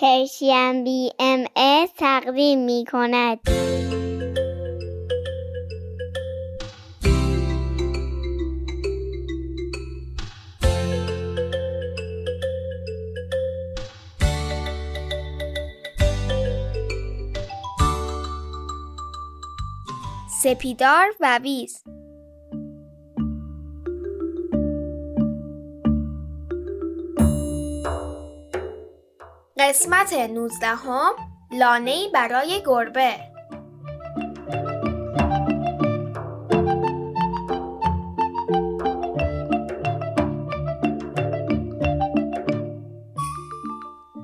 پرشین بی ام تقدیم می کند. سپیدار و ویز قسمت نوزدهم لانه برای گربه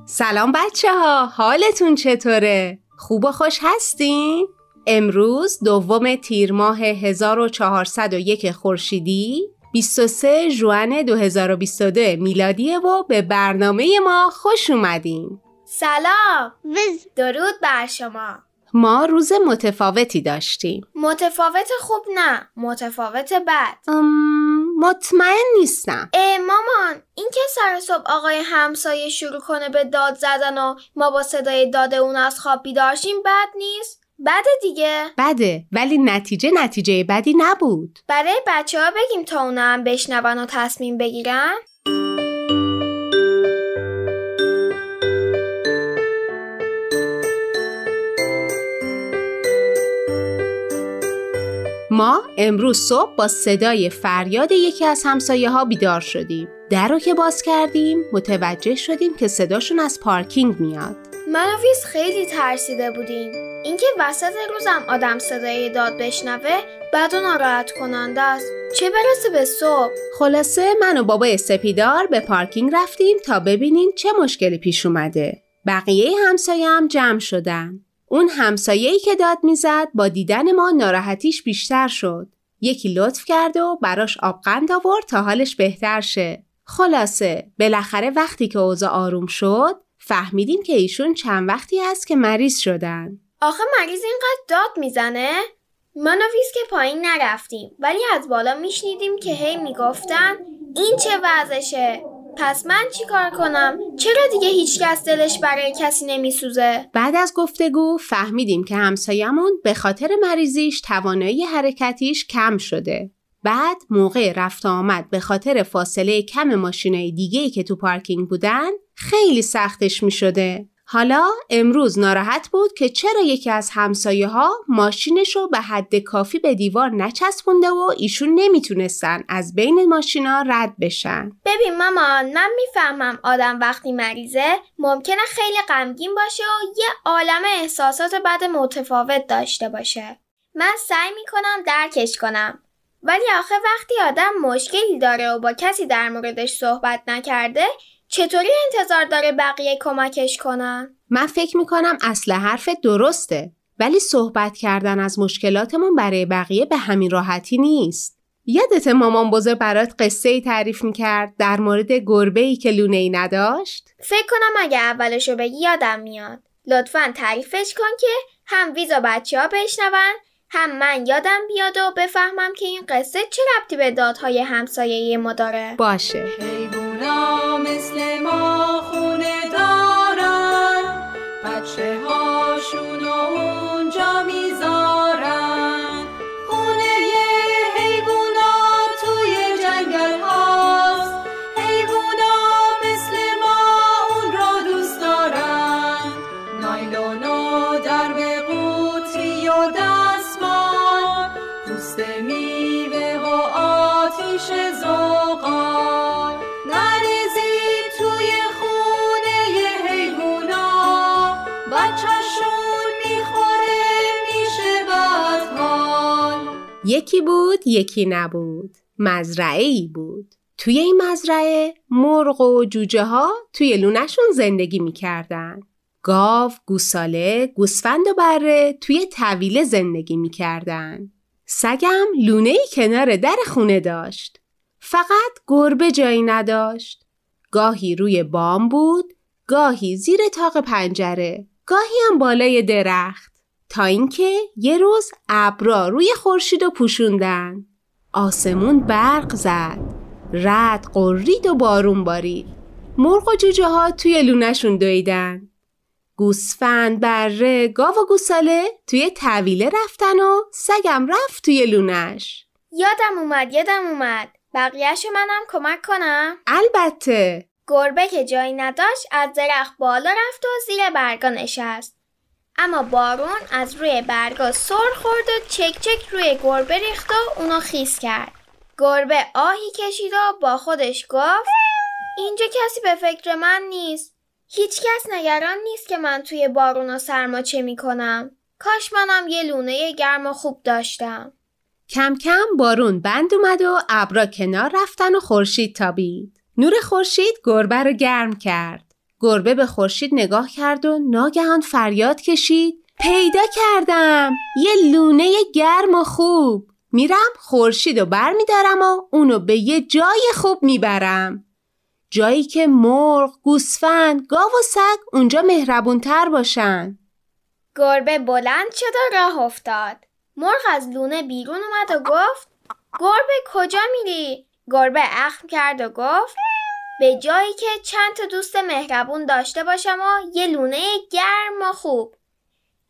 سلام بچه ها حالتون چطوره؟ خوب و خوش هستین؟ امروز دوم تیر ماه 1401 خورشیدی 23 ژوئن 2022 میلادی و به برنامه ما خوش اومدین. سلام وز درود بر شما ما روز متفاوتی داشتیم. متفاوت خوب نه متفاوت بد ام، مطمئن نیستم. اه مامان این که سر صبح آقای همسایه شروع کنه به داد زدن و ما با صدای داد اون از خواب بیدارشیم بد نیست بده دیگه بده ولی نتیجه نتیجه بدی نبود. برای بچه ها بگیم تا اونا هم بشنون و تصمیم بگیرن ما امروز صبح با صدای فریاد یکی از همسایه ها بیدار شدیم. در رو که باز کردیم متوجه شدیم که صداشون از پارکینگ میاد. من و ویز خیلی ترسیده بودیم اینکه وسط روزم آدم صدای داد بشنوه بد و ناراحت کننده است چه برسه به صبح خلاصه من و بابای سپیدار به پارکینگ رفتیم تا ببینیم چه مشکلی پیش اومده. بقیه همسایه هم جمع شدن. اون همسایه‌ای که داد می‌زد با دیدن ما ناراحتیش بیشتر شد. یکی لطف کرد و براش آبقند آورد تا حالش بهتر شه. خلاصه بالاخره وقتی که اوضاع آروم شد فهمیدیم که ایشون چند وقتی هست که مریض شدن. آخه مریض اینقدر داد می‌زنه ویز که پایین نرفتیم ولی از بالا میشنیدیم که هی می‌گفتن این چه وضعشه پس من چی کار کنم چرا دیگه هیچکس دلش برای کسی نمیسوزه بعد از گفتگو فهمیدیم که همسایمون به خاطر مریضیش توانایی حرکتیش کم شده. بعد موقع رفت آمد به خاطر فاصله کم ماشینای دیگه که تو پارکینگ بودن خیلی سختش می شده. حالا امروز ناراحت بود که چرا یکی از همسایه ها ماشینش رو به حد کافی به دیوار نچسبونده و ایشون نمی‌تونستن از بین ماشینا رد بشن. ببین مامان من می‌فهمم آدم وقتی مریضه ممکنه خیلی غمگین باشه و یه عالم احساسات بد متفاوت داشته باشه من سعی می‌کنم درکش کنم ولی آخه وقتی آدم مشکلی داره و با کسی در موردش صحبت نکرده چطوری انتظار داره بقیه کمکش کنن؟ من فکر می‌کنم اصل حرف درسته ولی صحبت کردن از مشکلاتمون برای بقیه به همین راحتی نیست. یادت مامان بزرگ برات قصه ای تعریف می‌کرد در مورد گربه ای که لونه ای نداشت؟ فکر کنم اگه اولشو بگی یادم میاد لطفا تعریفش کن که هم ویز و بچه ها بشنون هم من یادم بیاد و بفهمم که این قصه چه ربطی به دادهای همسایه ما داره باشه. مثل ما خونه دارن. بچه هاشون یکی بود یکی نبود. مزرعه ای بود. توی این مزرعه مرغ و جوجه ها توی لونشون زندگی می‌کردن. گاو، گوساله، گوسفند و بره توی طویله زندگی می‌کردن. سگم لونه ای کنار در خونه داشت. فقط گربه جایی نداشت. گاهی روی بام بود، گاهی زیر تاق پنجره، گاهی هم بالای درخت. تا اینکه یه روز ابرا روی خورشید و پوشوندن. آسمون برق زد. رد قرید و بارون بارید. مرغ و جوجه ها توی لونشون دویدن. گوسفند، بره، گاو و گوساله توی طویله رفتن و سگم رفت توی لونش. یادم اومد یادم اومد بقیهشو منم کمک کنم البته گربه که جایی نداشت از درخت بالا رفت و زیر برگا نشست اما بارون از روی برگا سر خورد و چک چک روی گربه ریخت و اونو خیس کرد گربه آهی کشید و با خودش گفت اینجا کسی به فکر من نیست هیچ کس نگران نیست که من توی بارون و سرما چه می‌کنم کاش منم یه لونه گرم و خوب داشتم کم کم بارون بند اومد و ابرا کنار رفتن و خورشید تابید. نور خورشید گربه رو گرم کرد. گربه به خورشید نگاه کرد و ناگهان فریاد کشید. پیدا کردم. یه لونه گرم و خوب. میرم خورشید و بر میدارم و اونو به یه جای خوب می‌برم. جایی که مرغ، گوسفند، گاو و سگ اونجا مهربونتر باشن. گربه بلند شد و راه افتاد. مرغ از لونه بیرون اومد و گفت گربه کجا میری؟ گربه اخم کرد و گفت به جایی که چند تا دوست مهربون داشته باشم و یه لونه گرم و خوب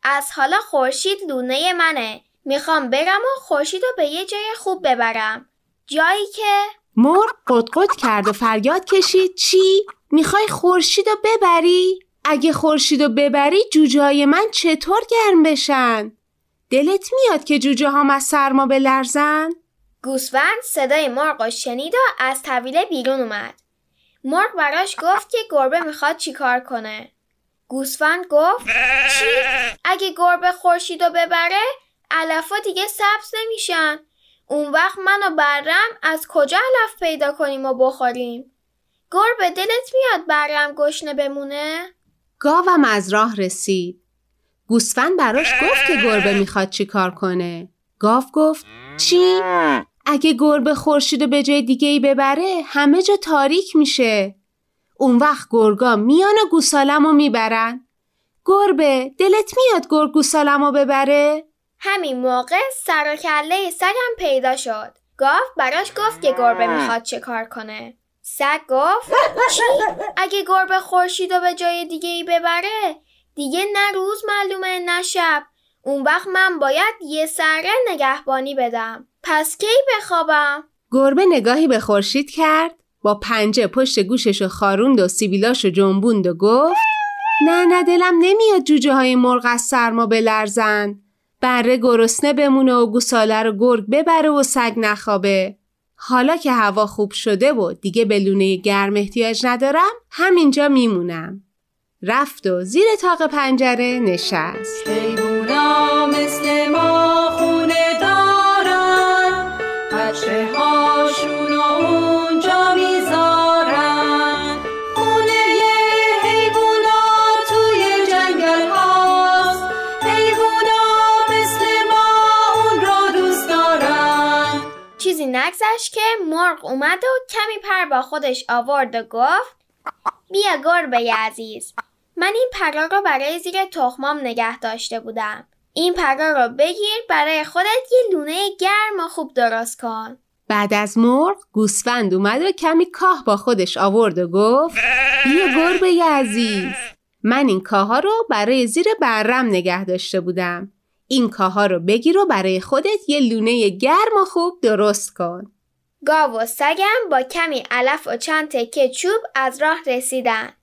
از حالا خورشید لونه منه می‌خوام برم و خورشید رو به یه جای خوب ببرم جایی که مرغ قدقد کرد و فریاد کشید چی؟ می‌خوای خورشید رو ببری؟ اگه خورشید رو ببری جوجه من چطور گرم بشن؟ دلت میاد که جوجه هم از سرما بلرزن؟ گوسفند صدای مرغ رو شنید و از طویله بیرون اومد مرغ براش گفت که گربه می‌خواد چیکار کنه گوسفند گفت چی؟ اگه گربه خورشید رو ببره علفا دیگه سبز نمیشن اون وقت من و برم از کجا علف پیدا کنیم و بخوریم گربه دلت میاد برم گشنه بمونه؟ گاوم از راه رسید. گوسفند براش گفت که گربه می‌خواد چی کار کنه. گاو گفت چی؟ اگه گربه خورشید به جای دیگه ای ببره همه جا تاریک میشه. اون وقت گرگا میان و گوسالم رو می‌برن. گربه دلت میاد گرگ گوسالم رو ببره؟ همین موقع سر و کله سگم پیدا شد گاو براش گفت که گربه می‌خواد چه کار کنه سگ گفت چی؟ اگه گربه خورشید رو به جای دیگه ای ببره دیگه نه روز معلومه نه شب اون وقت من باید یه سره نگهبانی بدم. پس کی بخوابم؟ گربه نگاهی به خورشید کرد با پنجه پشت گوشش رو خاروند و سیبیلاش رو جنبوند و گفت نه نه دلم نمیاد جوجه های مرغ از سرما بلرزن. بره گرسنه بمونه و گوساله رو گرگ ببره و سگ نخوابه. حالا که هوا خوب شده و دیگه به لونه گرم احتیاج ندارم همینجا میمونم. رفت و زیر تاق پنجره نشست. خونه دارن. اونجا می‌ذارن. خونه توی جنگل اون دارن. چیزی نگذشت که مرغ اومد و کمی پر با خودش آورد و گفت بیا گربه عزیز. من این پرا رو برای زیر تخمام نگه داشته بودم. این پرا رو بگیر برای خودت یه لونه گرم و خوب درست کن. بعد از مرغ گوسفند اومد و کمی کاه با خودش آورد و گفت بیا گربه عزیز. من این کاها رو برای زیر برم نگه داشته بودم. این کاها رو بگیر و برای خودت یه لونه گرم و خوب درست کن. گاو و سگم با کمی علف و چند تکه چوب از راه رسیدن.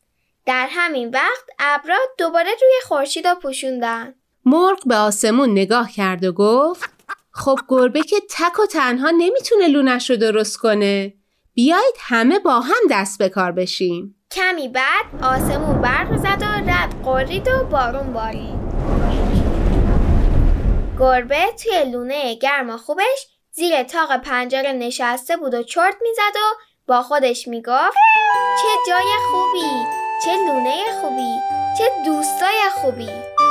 در همین وقت ابرا دوباره روی خورشید پوشوندن. مرغ به آسمون نگاه کرد و گفت خب گربه که تک و تنها نمی‌تونه لونش رو درست کنه. بیایید همه با هم دست به کار بشیم. کمی بعد آسمون برق زد و رد قرید و بارون بارید. گربه توی لونه گرم و خوبش زیر تاق پنجره نشسته بود و چرت می‌زد و با خودش می‌گفت چه جای خوبی چه لونه خوبی چه دوستای خوبی.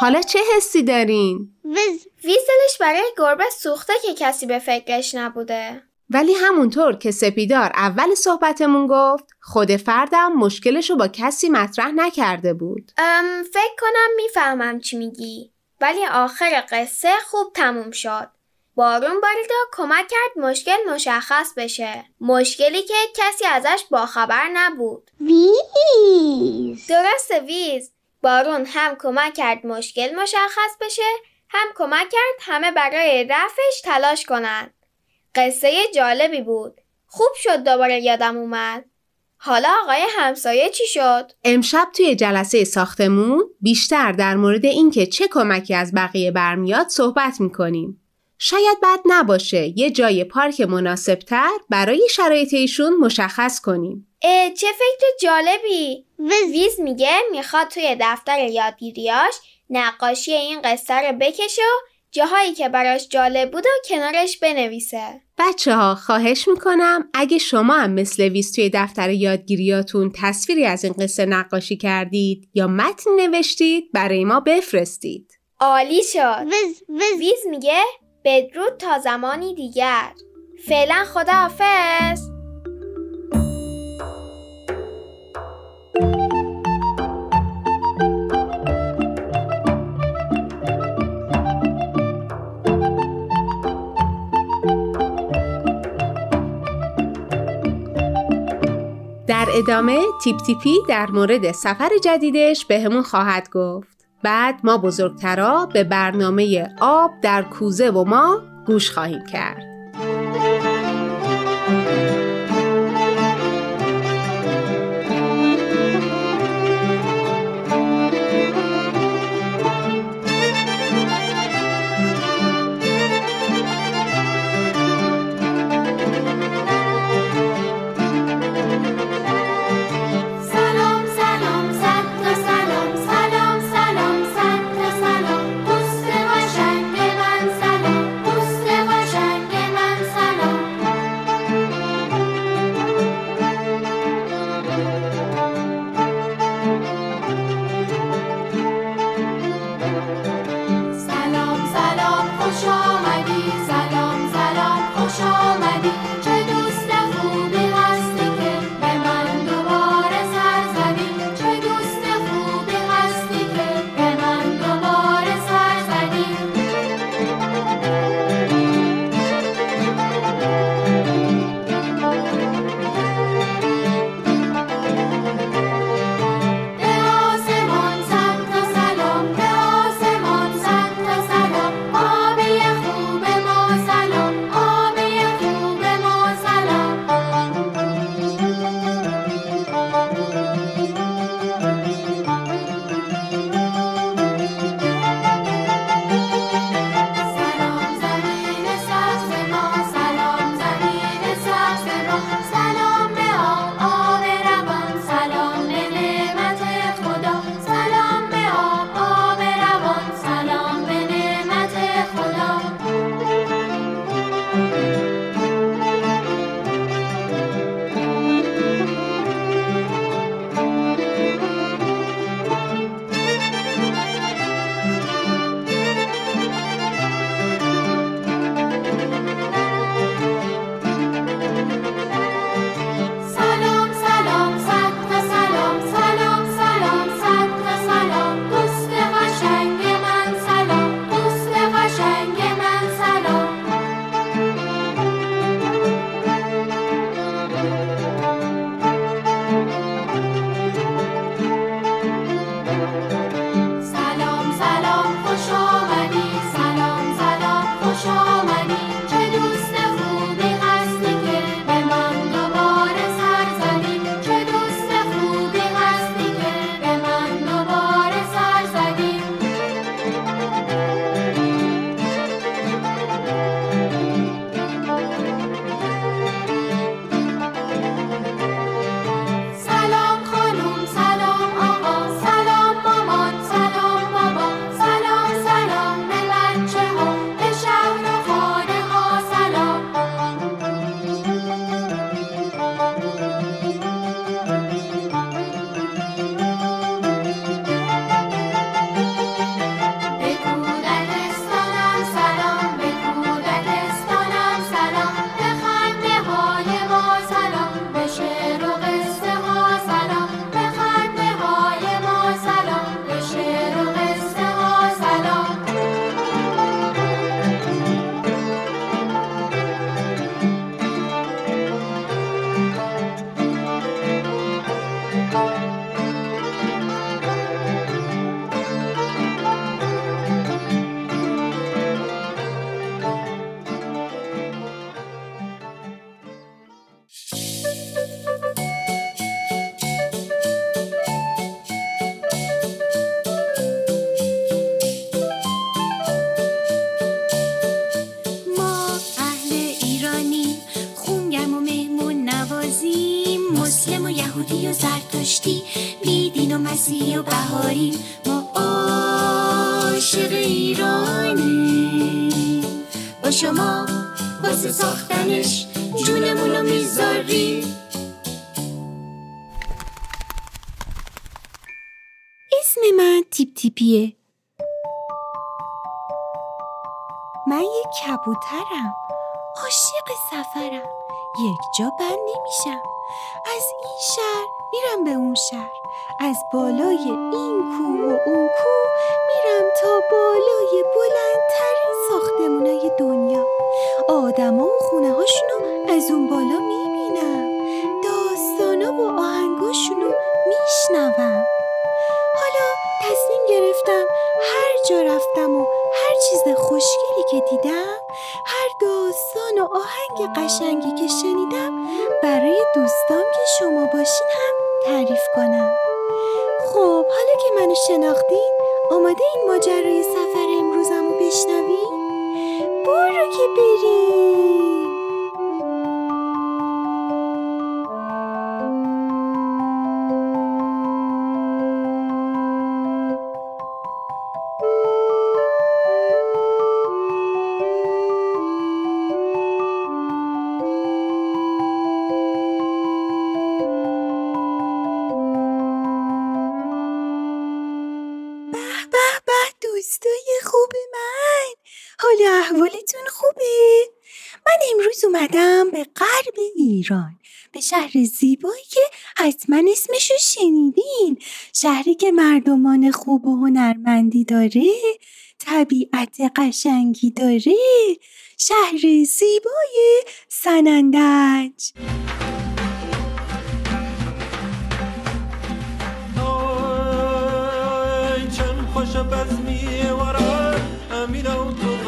حالا چه حسی دارین؟ وز ویزلش برای گربه سوخته که کسی به فکرش نبوده ولی همونطور که سپیدار اول صحبتمون گفت خود فردم مشکلشو با کسی مطرح نکرده بود. ام فکر کنم می‌فهمم چی میگی ولی آخر قصه خوب تموم شد. بارون بارید و کمک کرد مشکل مشخص بشه. مشکلی که کسی ازش باخبر نبود. ویز درسته ویز. بارون هم کمک کرد مشکل مشخص بشه هم کمک کرد همه برای رفعش تلاش کنند. قصه جالبی بود. خوب شد دوباره یادم اومد. حالا آقای همسایه چی شد؟ امشب توی جلسه ساختمون بیشتر در مورد اینکه چه کمکی از بقیه برمیاد صحبت می‌کنیم. شاید بد نباشه یه جای پارک مناسبتر برای شرایط ایشون مشخص کنیم. اه چه فکر جالبی. ویز. ویز میگه می‌خواد توی دفتر یادگیریاش نقاشی این قصه رو بکشه و جاهایی که براش جالب بود و کنارش بنویسه. بچه ها خواهش می‌کنم اگه شما هم مثل ویز توی دفتر یادگیریاتون تصویری از این قصه نقاشی کردید یا متن نوشتید برای ما بفرستید. عالی شد. ویز ویز. ویز میگه بدرود تا زمانی دیگر. فعلا خداحافظ. ادامه تیپ تیپی در مورد سفر جدیدش بهمون خواهد گفت. بعد ما بزرگترا به برنامه آب در کوزه و ما گوش خواهیم کرد. تیپیه من یک کبوترم. عاشق سفرم. یک جا بند نمیشم. از این شهر میرم به اون شهر. از بالای این کوه و اون کوه میرم تا بالای بلندترین ساختمونای دنیا. آدما و خونه هاشونو از اون بالا می‌بینم. داستانا و آهنگاشونو میشنوم. گرفتم. هر جا رفتم و هر چیز خوشگلی که دیدم هر داستان و آهنگ قشنگی که شنیدم برای دوستام که شما باشین هم تعریف کنم. خب حالا که منو شناختین آماده این ماجرای سفر که مردمان خوب و هنرمندی داره طبیعت قشنگی داره شهر زیبای سنندج. آی چند خوش بزمی ورد امینه و تو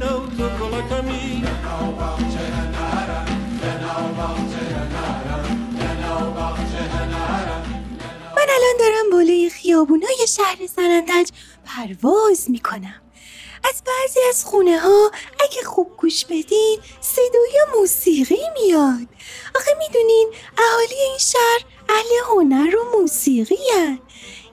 من الان دارم بالای خیابونای شهر سنندج پرواز می‌کنم. از بعضی از خونه ها اگه خوب گوش بدین صدای موسیقی میاد. آخه می‌دونین اهالی این شهر اهل هنر و موسیقی هن.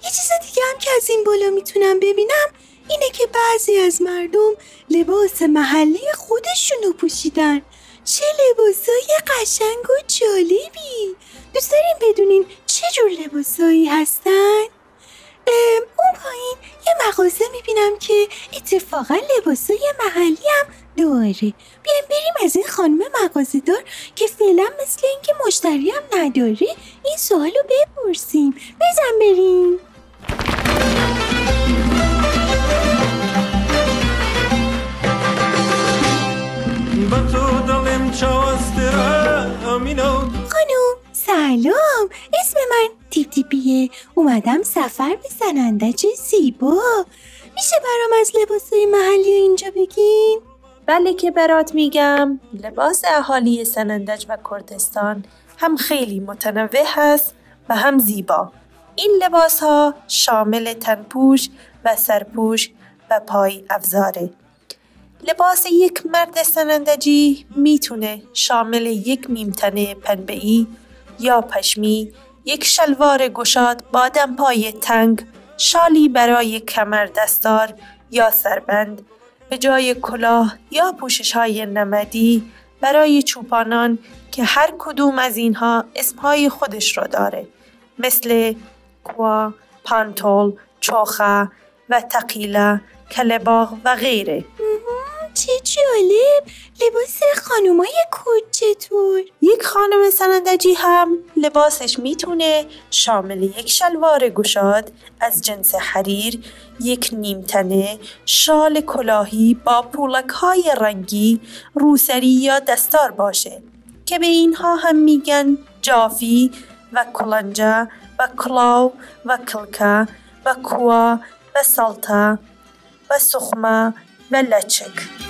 یه چیز دیگه هم که از این بالا می‌تونم ببینم اینه که بعضی از مردم لباس محلی خودشونو پوشیدن. چه لباسای قشنگ و جالبی. دوست دارین بدونین چه جور لباسایی هستن؟ اون پایین یه مغازه می‌بینم که اتفاقا لباسای محلی هم داره. بیایم بریم از این خانم مغازه دار که فعلا مثل اینکه مشتری هم نداره این سوال رو بپرسیم. بزن بریم. دلم چاستره امینه و خانم سلام. اسم من تیپ تیپیه اومدم سفر به سنندج زیبا. میشه برام از لباسای محلی اینجا بگین؟ بله که برات میگم. لباس اهالی سنندج و کردستان هم خیلی متنوع هست و هم زیبا. این لباس ها شامل تنپوش و سرپوش و پای افزاره. لباس یک مرد سنندجی می‌تونه شامل یک میمتنه پنبه‌ای یا پشمی، یک شلوار گشاد با دمپای تنگ، شالی برای کمر دستار یا سربند، به جای کلاه یا پوشش های نمدی برای چوپانان که هر کدوم از اینها اسمهای خودش را داره مثل کوا، پانتول، چوخه و تقیله، کلباغ و غیره. چه جالب. لباس خانومای کرد چطور یک خانم سنندجی هم لباسش می‌تونه شامل یک شلوار گشاد از جنس حریر، یک نیمتنه، شال کلاهی با پولک های رنگی، روسری یا دستار باشه که به اینها هم میگن جافی و کلنجه و کلاو و کلکه و کوا و سالتا و سخمه و لچک.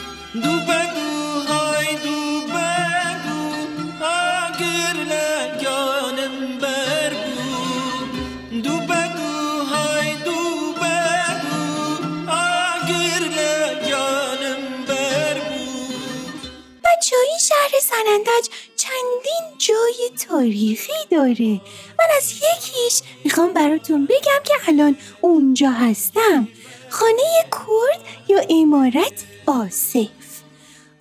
شهر سنندج چندین جای تاریخی داره. من از یکیش می‌خوام براتون بگم که الان اونجا هستم. خانه کرد یا امارت آصف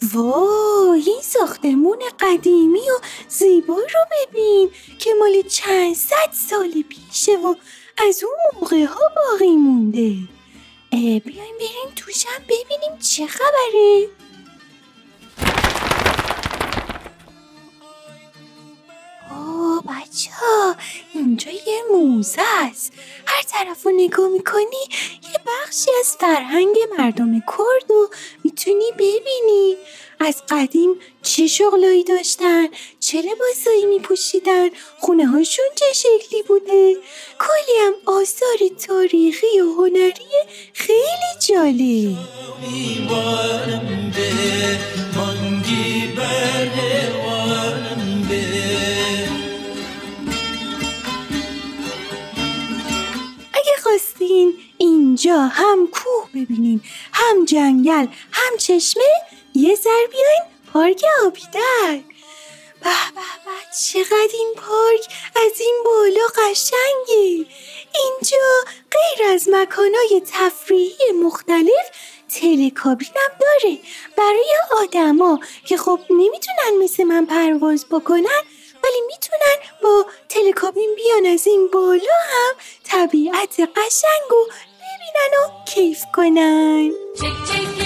وای این ساختمون قدیمی و زیبا رو ببین که مال چند صد سال پیشه و از اون موقع ها باقی مونده. بیایم بریم توشم ببینیم چه خبره. اوه بچه ها اینجا یه موزه است. هر طرف رو نگاه می‌کنی یه بخشی از فرهنگ مردم کرد و می‌تونی ببینی. از قدیم چه شغلایی داشتن چه لباسایی میپوشیدن خونه هاشون چه شکلی بوده؟ کلی هم آثار تاریخی و هنری خیلی جالب. میوانم به مانگی بر هوانم به اگه خواستین اینجا هم کوه ببینین هم جنگل هم چشمه یه سر بیاین پارک آبیدر به به به چقدر این پارک از این بالا قشنگه. اینجا غیر از مکانای تفریحی مختلف تلکابین هم داره. برای آدما که خب نمی‌تونن مثل من پرواز بکنن ولی می‌تونن با تلکابین بیان از این بالا هم طبیعت قشنگ و ببینن و کیف کنن. چک چک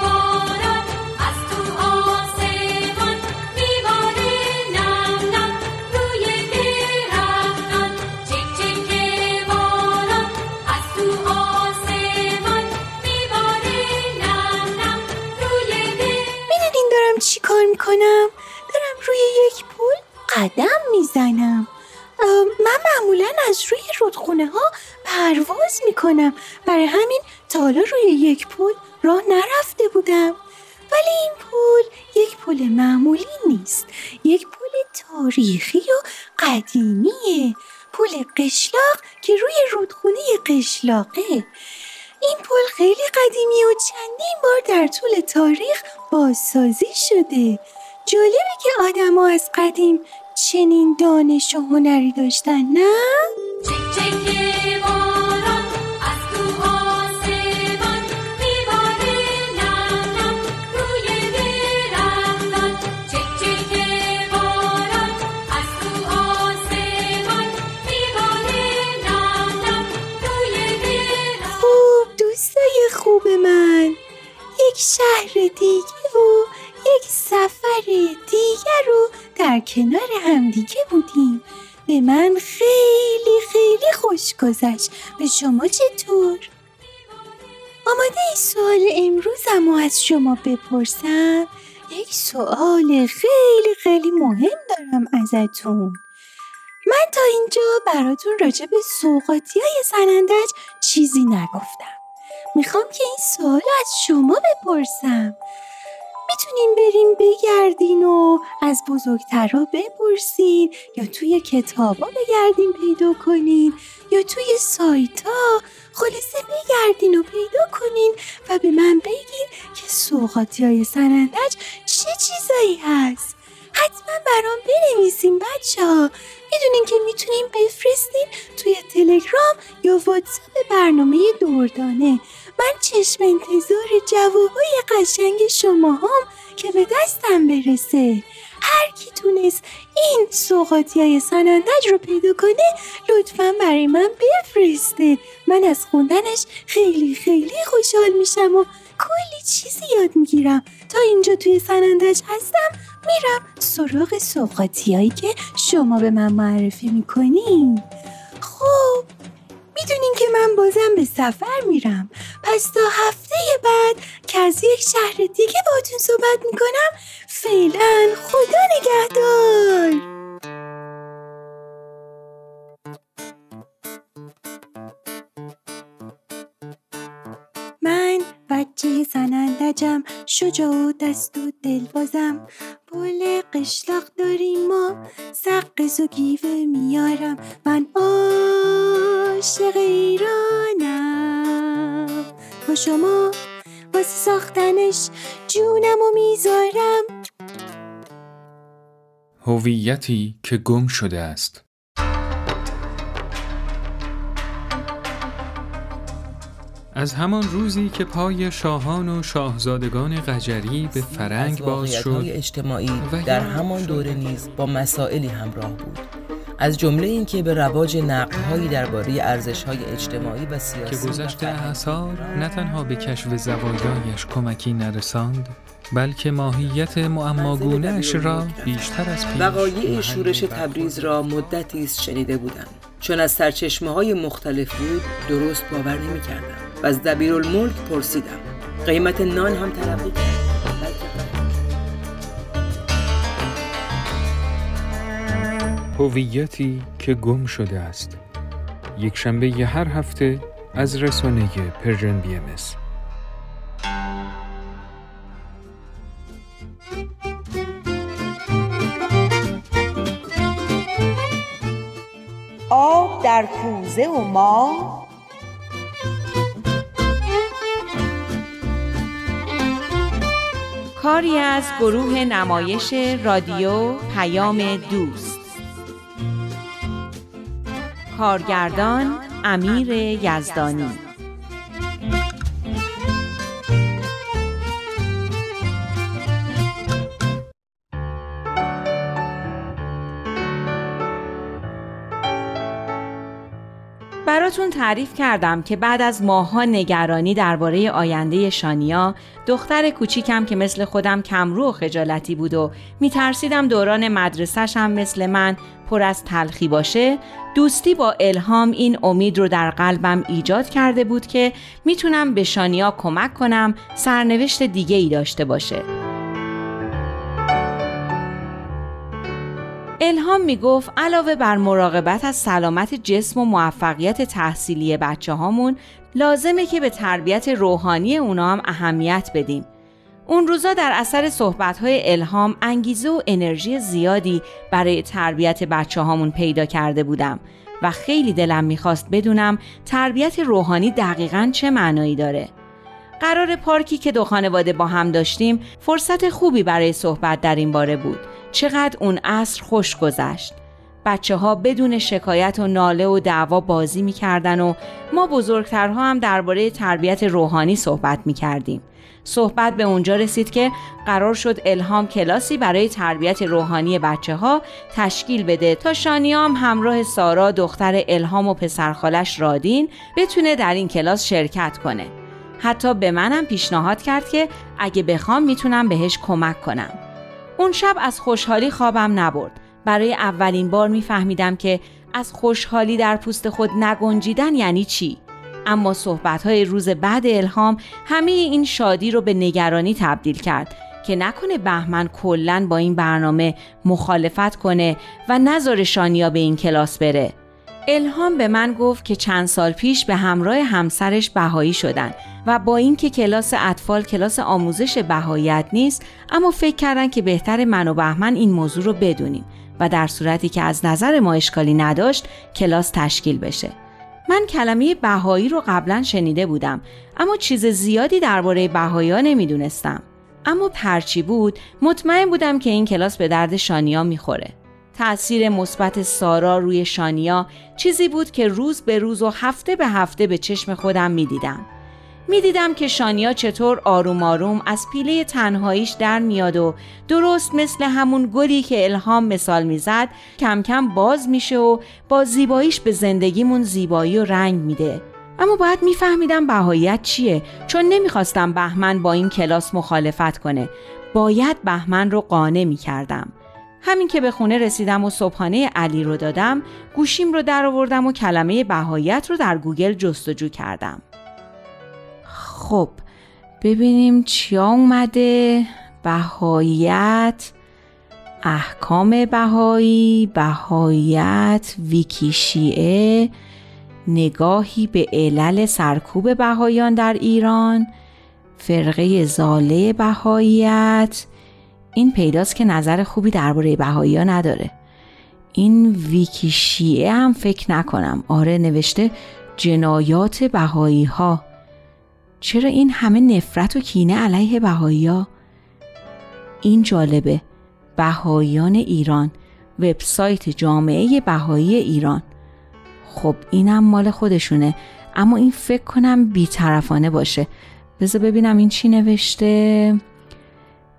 باران از تو آسمان میباره نم نم روی درختان. چک چک باران از تو آسمان میباره نم نم روی درختان. می‌دونین دارم چی کار می‌کنم؟ قدم می‌زنم. من معمولا از روی رودخونه ها پرواز می‌کنم. برای همین تا حالا روی یک پول راه نرفته بودم. ولی این پول یک پول معمولی نیست. یک پول تاریخی و قدیمیه. پول قشلاق که روی رودخونه قشلاقه. این پل خیلی قدیمی و چندین بار در طول تاریخ بازسازی شده. جالبه که آدما از قدیم چنین دانش و هنری داشتن نه؟ شهر دیگه و یک سفر دیگه رو در کنار همدیگه بودیم. به من خیلی خیلی خوش گذشت. به شما چطور؟ آماده این سوال امروزم رو از شما بپرسم. یک سوال خیلی خیلی مهم دارم ازتون. من تا اینجا براتون راجع به سوقاتی های سنندج چیزی نگفتم. می‌خوام که این سوال از شما بپرسم. می‌تونین بریم بگردین و از بزرگترها بپرسین یا توی کتابا بگردین پیدا کنین یا توی سایت ها خلاصه بگردین و پیدا کنین و به من بگین که سوقاتی های سنندج چه چیزایی هست. حتما برام بنویسین بچه ها. می‌دونین که می‌تونین بفرستین توی تلگرام یا واتساپ برنامه دوردانه. من چشم انتظار جوابای قشنگ شما هم که به دستم برسه. هر کی تونست این سوقاتی های سنندج رو پیدا کنه لطفا برای من بفرسته. من از خوندنش خیلی خیلی خوشحال میشم و کلی چیزی یاد می‌گیرم. تا اینجا توی سنندج هستم میرم سراغ سوقاتی هایی که شما به من معرفی می‌کنین. خب می‌دونین که من بازم به سفر میرم. پس تا هفته بعد که از یک شهر دیگه باتون صحبت می‌کنم فعلا خدا نگهدار! من بچه سنندجم شجاع و دست و دل بازم. بول قشلاق داریم ما سقز و گیوه میارم. من عاشق ایرانم. با شما واسه ساختنش جونم و می‌ذارم. هویتی که گم شده است. از همان روزی که پای شاهان و شاهزادگان قجری به فرنگ از باز شد اجتماعی و در همان دوره نیز با مسائلی همراه بود. از جمله اینکه به رواج نقدهایی درباره ارزش‌های اجتماعی و که سیاسی و گذشت فرهنگی اثار نه تنها به کشف زوایایش کمکی نرساند بلکه ماهیت معماگونهاش را بیشتر از پیش وقایع شورش تبریز را مدتی است شنیده بودم. چون از سرچشمه های مختلف بود درست باور نمی کردم و از دبیرالملک پرسیدم. قیمت نان هم تلقی کرد. هویتی که گم شده است. یک شنبه ی هر هفته از رسانه Persian BMS. آب در کوزه و ما کاری از گروه نمایش رادیو پیام دوست. کارگردان امیر یزدانی. براتون تعریف کردم که بعد از ماهها نگرانی درباره آینده شانیا دختر کوچیکم که مثل خودم کمرو و خجالتی بود و میترسیدم دوران مدرسهش هم مثل من پر از تلخی باشه دوستی با الهام این امید رو در قلبم ایجاد کرده بود که می‌تونم به شانیا کمک کنم سرنوشت دیگه ای داشته باشه. الهام می گفت علاوه بر مراقبت از سلامت جسم و موفقیت تحصیلی بچه هامون لازمه که به تربیت روحانی اونا هم اهمیت بدیم. اون روزا در اثر صحبتهای الهام انگیزه و انرژی زیادی برای تربیت بچه هامون پیدا کرده بودم و خیلی دلم می‌خواست بدونم تربیت روحانی دقیقا چه معنایی داره. قرار پارکی که دو خانواده با هم داشتیم فرصت خوبی برای صحبت در این باره بود. چقدر اون عصر خوش گذشت. بچه ها بدون شکایت و ناله و دعوا بازی می‌کردن و ما بزرگترها هم درباره تربیت روحانی صحبت می‌کردیم. صحبت به اونجا رسید که قرار شد الهام کلاسی برای تربیت روحانی بچه ها تشکیل بده تا شانیام همراه سارا دختر الهام و پسرخالش رادین بتونه در این کلاس شرکت کنه. حتی به منم پیشنهاد کرد که اگه بخوام می‌تونم بهش کمک کنم. اون شب از خوشحالی خوابم نبرد. برای اولین بار میفهمیدم که از خوشحالی در پوست خود نگنجیدن یعنی چی؟ اما صحبتهای روز بعد الهام همه این شادی رو به نگرانی تبدیل کرد که نکنه بهمن کلا با این برنامه مخالفت کنه و نذاره شانیا به این کلاس بره. الهام به من گفت که چند سال پیش به همراه همسرش بهایی شدن و با اینکه کلاس اطفال کلاس آموزش بهاییت نیست اما فکر کردن که بهتر من و بهمن این موضوع رو بدونیم و در صورتی که از نظر ما اشکالی نداشت کلاس تشکیل بشه. من کلمه بهایی رو قبلا شنیده بودم اما چیز زیادی درباره بهایی ها نمی‌دونستم. اما هرچی بود مطمئن بودم که این کلاس به درد شانیا می‌خوره. تأثیر مثبت سارا روی شانیا چیزی بود که روز به روز و هفته به هفته به چشم خودم می‌دیدم. می‌دیدم که شانیا چطور آروم آروم از پیله تنهاییش در میاد و درست مثل همون گلی که الهام مثال می‌زد کم کم باز میشه و با زیباییش به زندگیمون زیبایی و رنگ میده. اما باید میفهمیدم بهاییت چیه چون نمی‌خواستم بهمن با این کلاس مخالفت کنه. باید بهمن رو قانع می‌کردم. همین که به خونه رسیدم و صبحانه علی رو دادم گوشیم رو در آوردم و کلمه بهاییت رو در گوگل جستجو کردم. خب ببینیم چیا اومده. بهاییت احکام بهایی بهاییت ویکی شیعه نگاهی به علل سرکوب بهایان در ایران فرقه زاله بهاییت این پیداست که نظر خوبی درباره بهایی ها نداره. این ویکی شیعه هم فکر نکنم. آره نوشته جنایات بهایی ها چرا این همه نفرت و کینه علیه بهایی ها؟ این جالبه. بهاییان ایران. وبسایت جامعه بهایی ایران. خب اینم مال خودشونه. اما این فکر کنم بیطرفانه باشه. بذار ببینم این چی نوشته.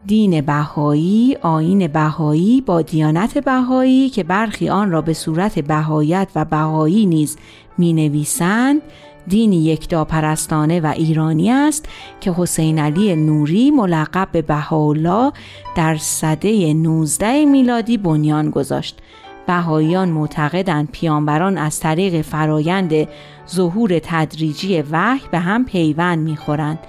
دین بهایی، آین بهایی با دیانت بهایی که برخی آن را به صورت بهایت و بهایی نیز می نویسند دینی یکتا پرستانه و ایرانی است که حسین علی نوری ملقب به بهاءالله در سده 19 میلادی بنیان گذاشت. بهاییان معتقدند پیامبران از طریق فرایند ظهور تدریجی وحی به هم پیوند می‌خورند.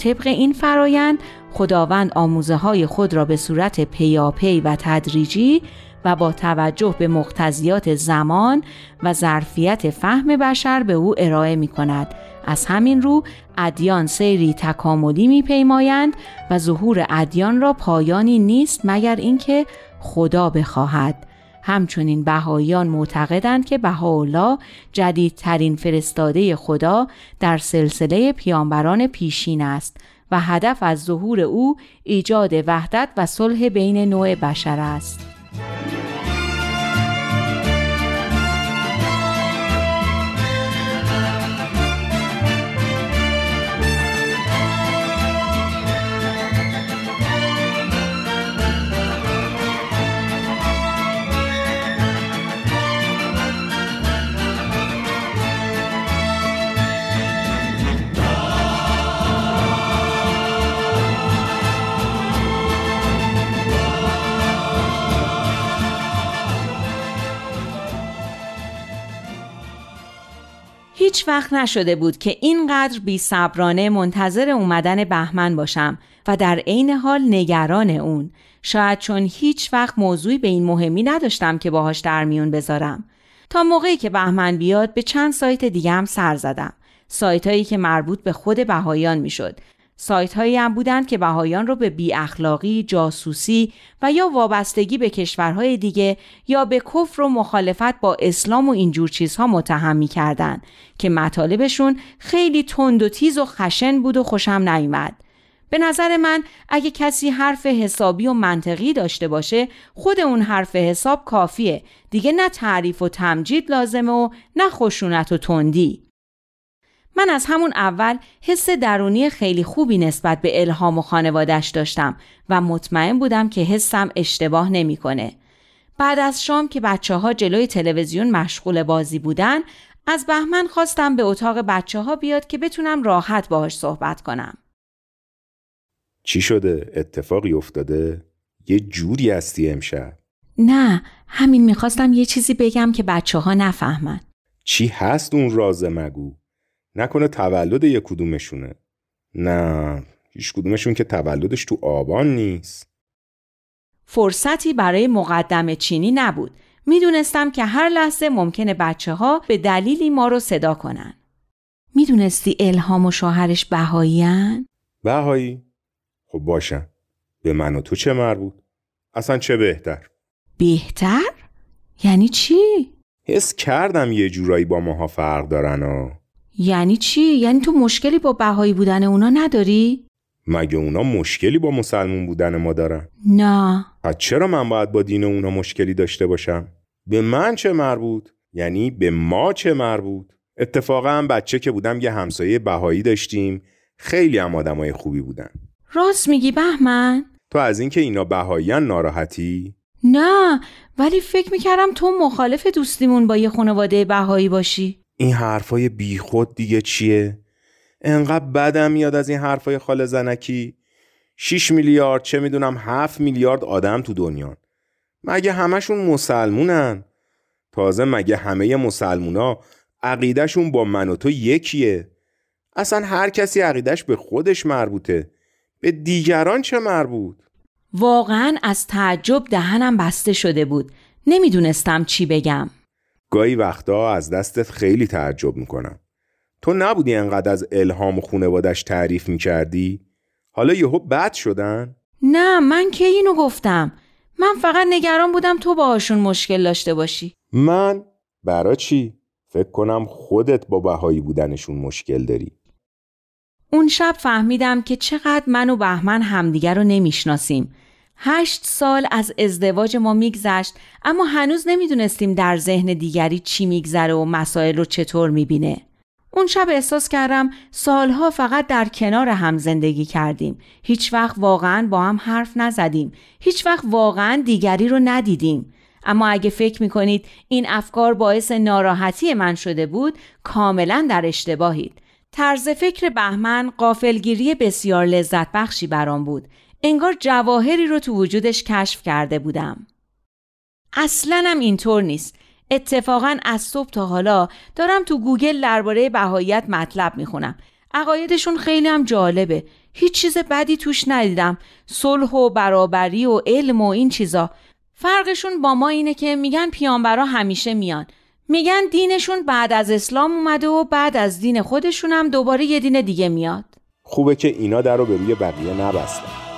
طبق این فرایند خداوند آموزه های خود را به صورت پیاپی و تدریجی و با توجه به مقتضیات زمان و ظرفیت فهم بشر به او ارائه می کند. از همین رو ادیان سیری تکاملی می پیمایند و ظهور ادیان را پایانی نیست مگر اینکه خدا بخواهد. همچنین بهاییان معتقدند که بهاءالله جدیدترین فرستاده خدا در سلسله پیامبران پیشین است و هدف از ظهور او ایجاد وحدت و صلح بین نوع بشر است. هیچ وقت نشده بود که اینقدر بی صبرانه منتظر اومدن بهمن باشم و در عین حال نگران اون. شاید چون هیچ وقت موضوعی به این مهمی نداشتم که باهاش در میون بذارم. تا موقعی که بهمن بیاد به چند سایت دیگه هم سر زدم. سایت هایی که مربوط به خود بهایان می‌شد. سایت هایی هم بودند که بهایان رو به بی اخلاقی، جاسوسی و یا وابستگی به کشورهای دیگه یا به کفر و مخالفت با اسلام و اینجور چیزها متهم می کردن که مطالبشون خیلی تند و تیز و خشن بود و خوشم نیامد. به نظر من اگه کسی حرف حسابی و منطقی داشته باشه خود اون حرف حساب کافیه دیگه نه تعریف و تمجید لازمه و نه خشونت و تندی من از همون اول حس درونی خیلی خوبی نسبت به الهام و خانوادش داشتم و مطمئن بودم که حسم اشتباه نمی‌کنه. بعد از شام که بچه ها جلوی تلویزیون مشغول بازی بودن از بهمن خواستم به اتاق بچه ها بیاد که بتونم راحت باهاش صحبت کنم. چی شده؟ اتفاقی افتاده؟ یه جوری هستی امشب؟ نه همین می‌خواستم یه چیزی بگم که بچه ها نفهمن. چی هست اون رازه مگو؟ نکنه تولد یک کدومشونه نه هیچ کدومشون که تولدش تو آبان نیست فرصتی برای مقدم چینی نبود می‌دونستم که هر لحظه ممکنه بچه ها به دلیلی ما رو صدا کنن می‌دونستی الهام و شوهرش بهاییان؟ بهایی؟ خب باشن به من و تو چه مربوط؟ اصلا چه بهتر؟ بهتر؟ یعنی چی؟ حس کردم یه جورایی با ماها فرق دارن ها یعنی چی؟ یعنی تو مشکلی با بهایی بودن اونا نداری؟ مگه اونا مشکلی با مسلمون بودن ما دارن؟ نه پس چرا من باید با دین اونا مشکلی داشته باشم؟ به من چه مربوط؟ یعنی به ما چه مربوط؟ اتفاقا بچه که بودم یه همسایه بهایی داشتیم خیلی هم آدمای خوبی بودن راست میگی بهمن؟ تو از اینکه اینا بهاییان ناراحتی؟ نه ولی فکر می‌کردم تو مخالف دوستیمون با یه خانواده بهایی باشی این حرفای بیخود دیگه چیه؟ انقدر بدم میاد از این حرفای خاله زنکی. 6 میلیارد چه می‌دونم 7 میلیارد آدم تو دنیا. مگه همشون مسلمونن؟ تازه مگه همه مسلمونا عقیدهشون با من و تو یکیه؟ اصلا هر کسی عقیدش به خودش مربوطه. به دیگران چه مربوط؟ واقعا از تعجب دهنم بسته شده بود. نمی‌دونستم چی بگم. گاهی وقتا از دستت خیلی تعجب می‌کنم تو نبودی انقدر از الهام و خونوادش تعریف می‌کردی؟ حالا یهو بد شدن؟ نه من که اینو گفتم من فقط نگران بودم تو باهاشون مشکل داشته باشی من؟ برا چی؟ فکر کنم خودت با بهایی بودنشون مشکل داری اون شب فهمیدم که چقدر من و بهمن همدیگر رو نمی‌شناسیم هشت سال از ازدواج ما میگذشت اما هنوز نمی‌دونستیم در ذهن دیگری چی میگذره و مسائل رو چطور می‌بینه اون شب احساس کردم سالها فقط در کنار هم زندگی کردیم. هیچ وقت واقعا با هم حرف نزدیم. هیچ وقت واقعا دیگری رو ندیدیم. اما اگه فکر می‌کنید این افکار باعث ناراحتی من شده بود کاملا در اشتباهید. طرز فکر بهمن قافلگیری بسیار لذت بخشی برام بود. انگار جواهری رو تو وجودش کشف کرده بودم. اصلا هم اینطور نیست. اتفاقا از صبح تا حالا دارم تو گوگل درباره بهاییت مطلب می‌خونم. عقایدشون خیلی هم جالبه. هیچ چیز بدی توش ندیدم. صلح و برابری و علم و این چیزا. فرقشون با ما اینه که میگن پیانبرا همیشه میان. میگن دینشون بعد از اسلام اومده و بعد از دین خودشون هم دوباره یه دین دیگه میاد. خوبه که اینا در رو به روی بقیه نبستن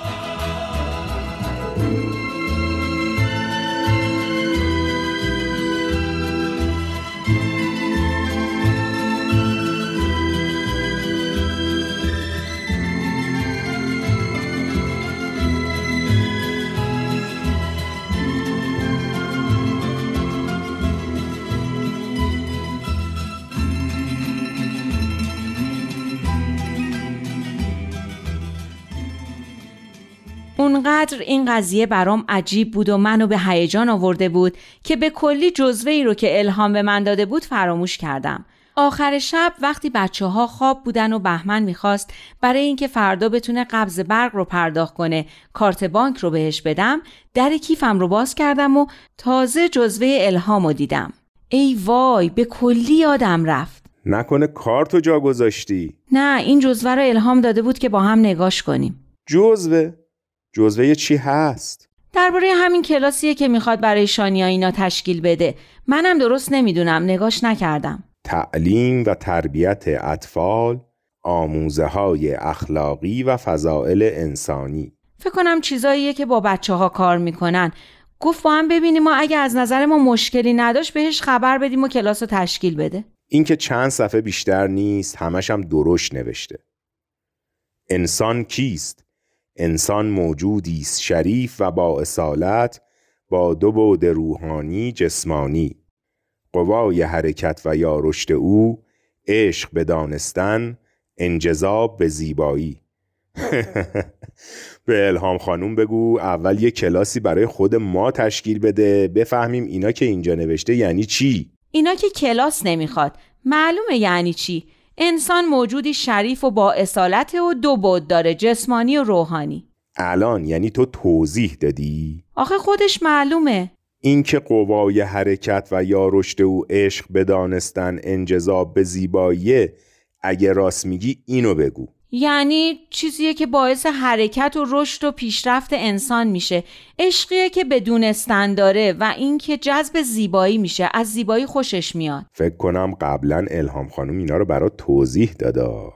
اونقدر این قضیه برام عجیب بود و منو به هیجان آورده بود که به کلی جزوه ای رو که الهام به من داده بود فراموش کردم. آخر شب وقتی بچه ها خواب بودن و بهمن می‌خواست برای اینکه فردا بتونه قبض برق رو پرداخت کنه کارت بانک رو بهش بدم در کیفم رو باز کردم و تازه جزوه الهام رو دیدم. ای وای به کلی یادم رفت. نکنه کارتو جا گذاشتی نه این جزوه رو الهام داده بود که با هم نگاش کنیم. جزوه جزوه چی هست؟ درباره همین کلاسیه که می‌خواد برای شانیا اینا تشکیل بده. منم درست نمی‌دونم نگاش نکردم. تعلیم و تربیت اطفال آموزه های اخلاقی و فضائل انسانی فکر کنم چیزاییه که با بچه ها کار می‌کنن. گفت با هم ببینیم ما اگه از نظر ما مشکلی نداشت بهش خبر بدیم و کلاس رو تشکیل بده. این که چند صفحه بیشتر نیست همش هم درشت نوشته انسان کیست؟ انسان موجودی است شریف و با اصالت با دو بعد روحانی جسمانی. قوای حرکت و یا رشد او عشق به دانستن انجذاب به زیبایی. به الهام خانوم بگو اول یه کلاسی برای خود ما تشکیل بده بفهمیم اینا که اینجا نوشته یعنی چی؟ اینا که کلاس نمی‌خواد. معلومه یعنی چی؟ انسان موجودی شریف و با اصالت و دو بود داره جسمانی و روحانی. الان یعنی تو توضیح دادی؟ آخه خودش معلومه. اینکه قوای حرکت و یا رشد او عشق بدانستن انجذاب به زیبایی اگه راست میگی اینو بگو. یعنی چیزیه که باعث حرکت و رشد و پیشرفت انسان میشه. عشقیه که بدونستن داره و اینکه جذب زیبایی میشه. از زیبایی خوشش میاد. فکر کنم قبلا الهام خانم اینا رو برات توضیح دادا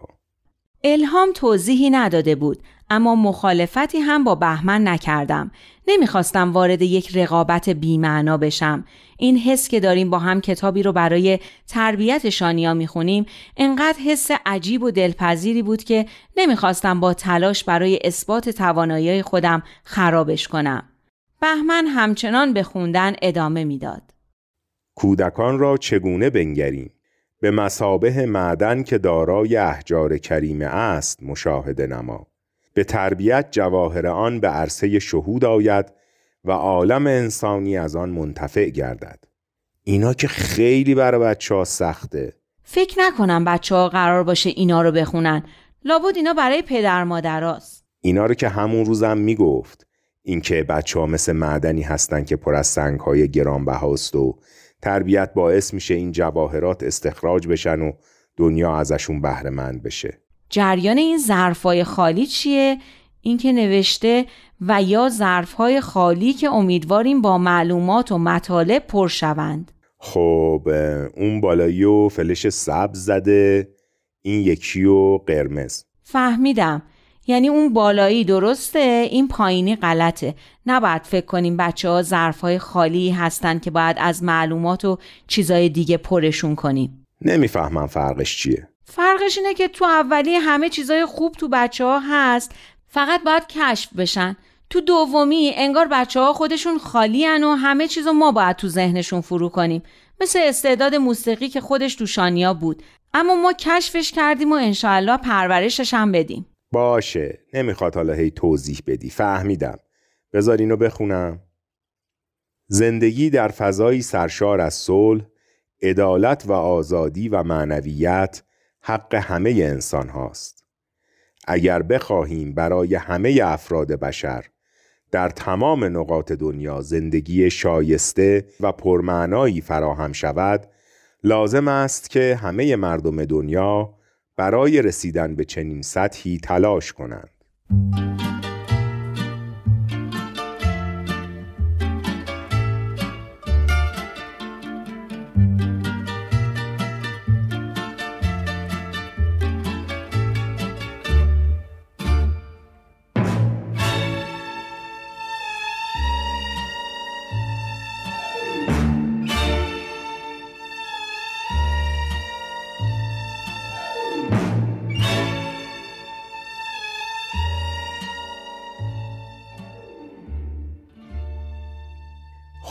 الهام توضیحی نداده بود. اما مخالفتی هم با بهمن نکردم. نمی‌خواستم وارد یک رقابت بیمعنا بشم. این حس که داریم با هم کتابی رو برای تربیت شانیا می‌خونیم انقدر حس عجیب و دلپذیری بود که نمی‌خواستم با تلاش برای اثبات توانایی خودم خرابش کنم. بهمن همچنان به خوندن ادامه می‌داد. کودکان را چگونه بنگریم؟ به مسابه معدن که دارای احجار کریمه است مشاهده نما. به تربیت جواهر آن به عرصه شهود آید و عالم انسانی از آن منتفع گردد. اینا که خیلی برای بچه ها سخته. فکر نکنم بچه ها قرار باشه اینا رو بخونن. لابد اینا برای پدر مادراست. اینا رو که همون روزم می‌گفت. اینکه بچه ها مثل معدنی هستن که پر از سنگ های گرانبهاست و تربیت باعث میشه این جواهرات استخراج بشن و دنیا ازشون بهره مند بشه. جریان این ظرفای خالی چیه؟ اینکه نوشته و یا ظرفهای خالی که امیدواریم با معلومات و مطالب پر شوند. خب اون بالایی و فلش سبز زده این یکی و قرمز فهمیدم. یعنی اون بالایی درسته این پایینی غلطه نباید فکر کنیم بچه ها ظرف های خالی هستن که باید از معلومات و چیزای دیگه پرشون کنیم نمی‌فهمم فرقش چیه فرقش اینه که تو اولی همه چیزای خوب تو بچه ها هست. فقط باید کشف بشن. تو دومی انگار بچه ها خودشون خالی و همه چیزو ما باید تو ذهنشون فرو کنیم. مثل استعداد موسیقی که خودش تو شانیا بود. اما ما کشفش کردیم و انشاءالله پرورشش هم بدیم. باشه. نمی‌خواد حالا هی توضیح بدی. فهمیدم. بذار اینو بخونم. زندگی در فضایی سرشار از صلح عدالت و آزادی و معنویت حق همه انسان هاست اگر بخواهیم برای همه افراد بشر در تمام نقاط دنیا زندگی شایسته و پرمعنایی فراهم شود لازم است که همه مردم دنیا برای رسیدن به چنین سطحی تلاش کنند.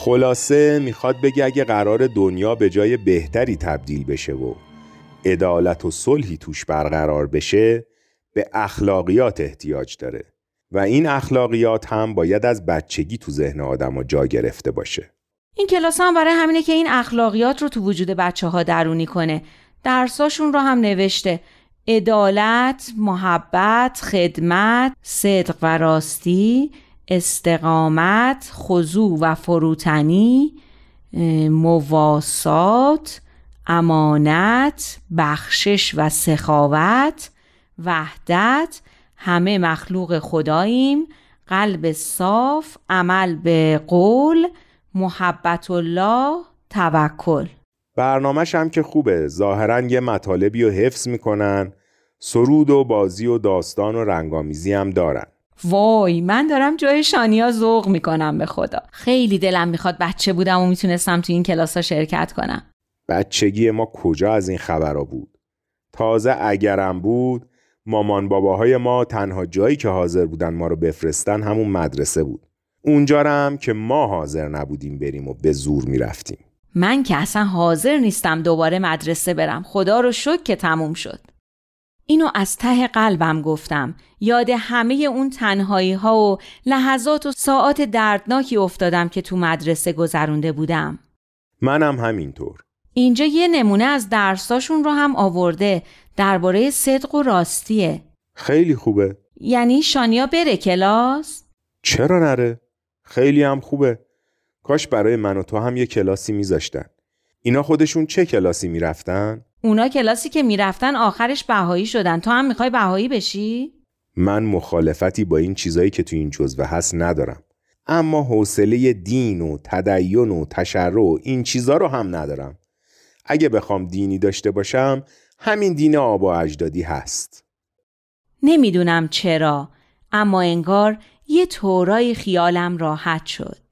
خلاصه می‌خواد بگه اگه قرار دنیا به جای بهتری تبدیل بشه و عدالت و صلحی توش برقرار بشه به اخلاقیات احتیاج داره. و این اخلاقیات هم باید از بچگی تو ذهن آدم جا گرفته باشه. این کلاس هم برای همینه که این اخلاقیات رو تو وجود بچه ها درونی کنه. درساشون رو هم نوشته. عدالت، محبت، خدمت، صدق و راستی، استقامت، خضوع و فروتنی، مواسات، امانت، بخشش و سخاوت، وحدت، همه مخلوق خداییم، قلب صاف، عمل به قول، محبت الله، توکل. برنامهش هم که خوبه. ظاهرا یه مطالبی رو حفظ می‌کنن. سرود و بازی و داستان و رنگامیزی هم دارن. وای من دارم جای شانیا ذوق می‌کنم به خدا. خیلی دلم می‌خواد بچه بودم و می‌تونستم تو این کلاس ها شرکت کنم. بچگی ما کجا از این خبرها بود؟ تازه اگرم بود مامان باباهای ما تنها جایی که حاضر بودن ما رو بفرستن همون مدرسه بود. اونجا هم که ما حاضر نبودیم بریم و به زور می‌رفتیم. من که اصلا حاضر نیستم دوباره مدرسه برم. خدا رو شک که تموم شد. اینو از ته قلبم گفتم. یاد همه اون تنهایی ها و لحظات و ساعات دردناکی افتادم که تو مدرسه گذرونده بودم. منم همینطور. اینجا یه نمونه از درساشون رو هم آورده. درباره صدق و راستیه. خیلی خوبه. یعنی شانیا بره کلاس؟ چرا نره؟ خیلی هم خوبه. کاش برای من و تو هم یه کلاسی میذاشتن. اینا خودشون چه کلاسی می‌رفتن؟ اونا کلاسی که می‌رفتن آخرش بهایی شدن. تو هم می‌خوای بهایی بشی؟ من مخالفتی با این چیزایی که تو این جزوه هست ندارم. اما حوصله دین و تدین و تشرع این چیزا رو هم ندارم. اگه بخوام دینی داشته باشم همین دین آبا اجدادی هست. نمی‌دونم چرا اما انگار یه طورای خیالم راحت شد.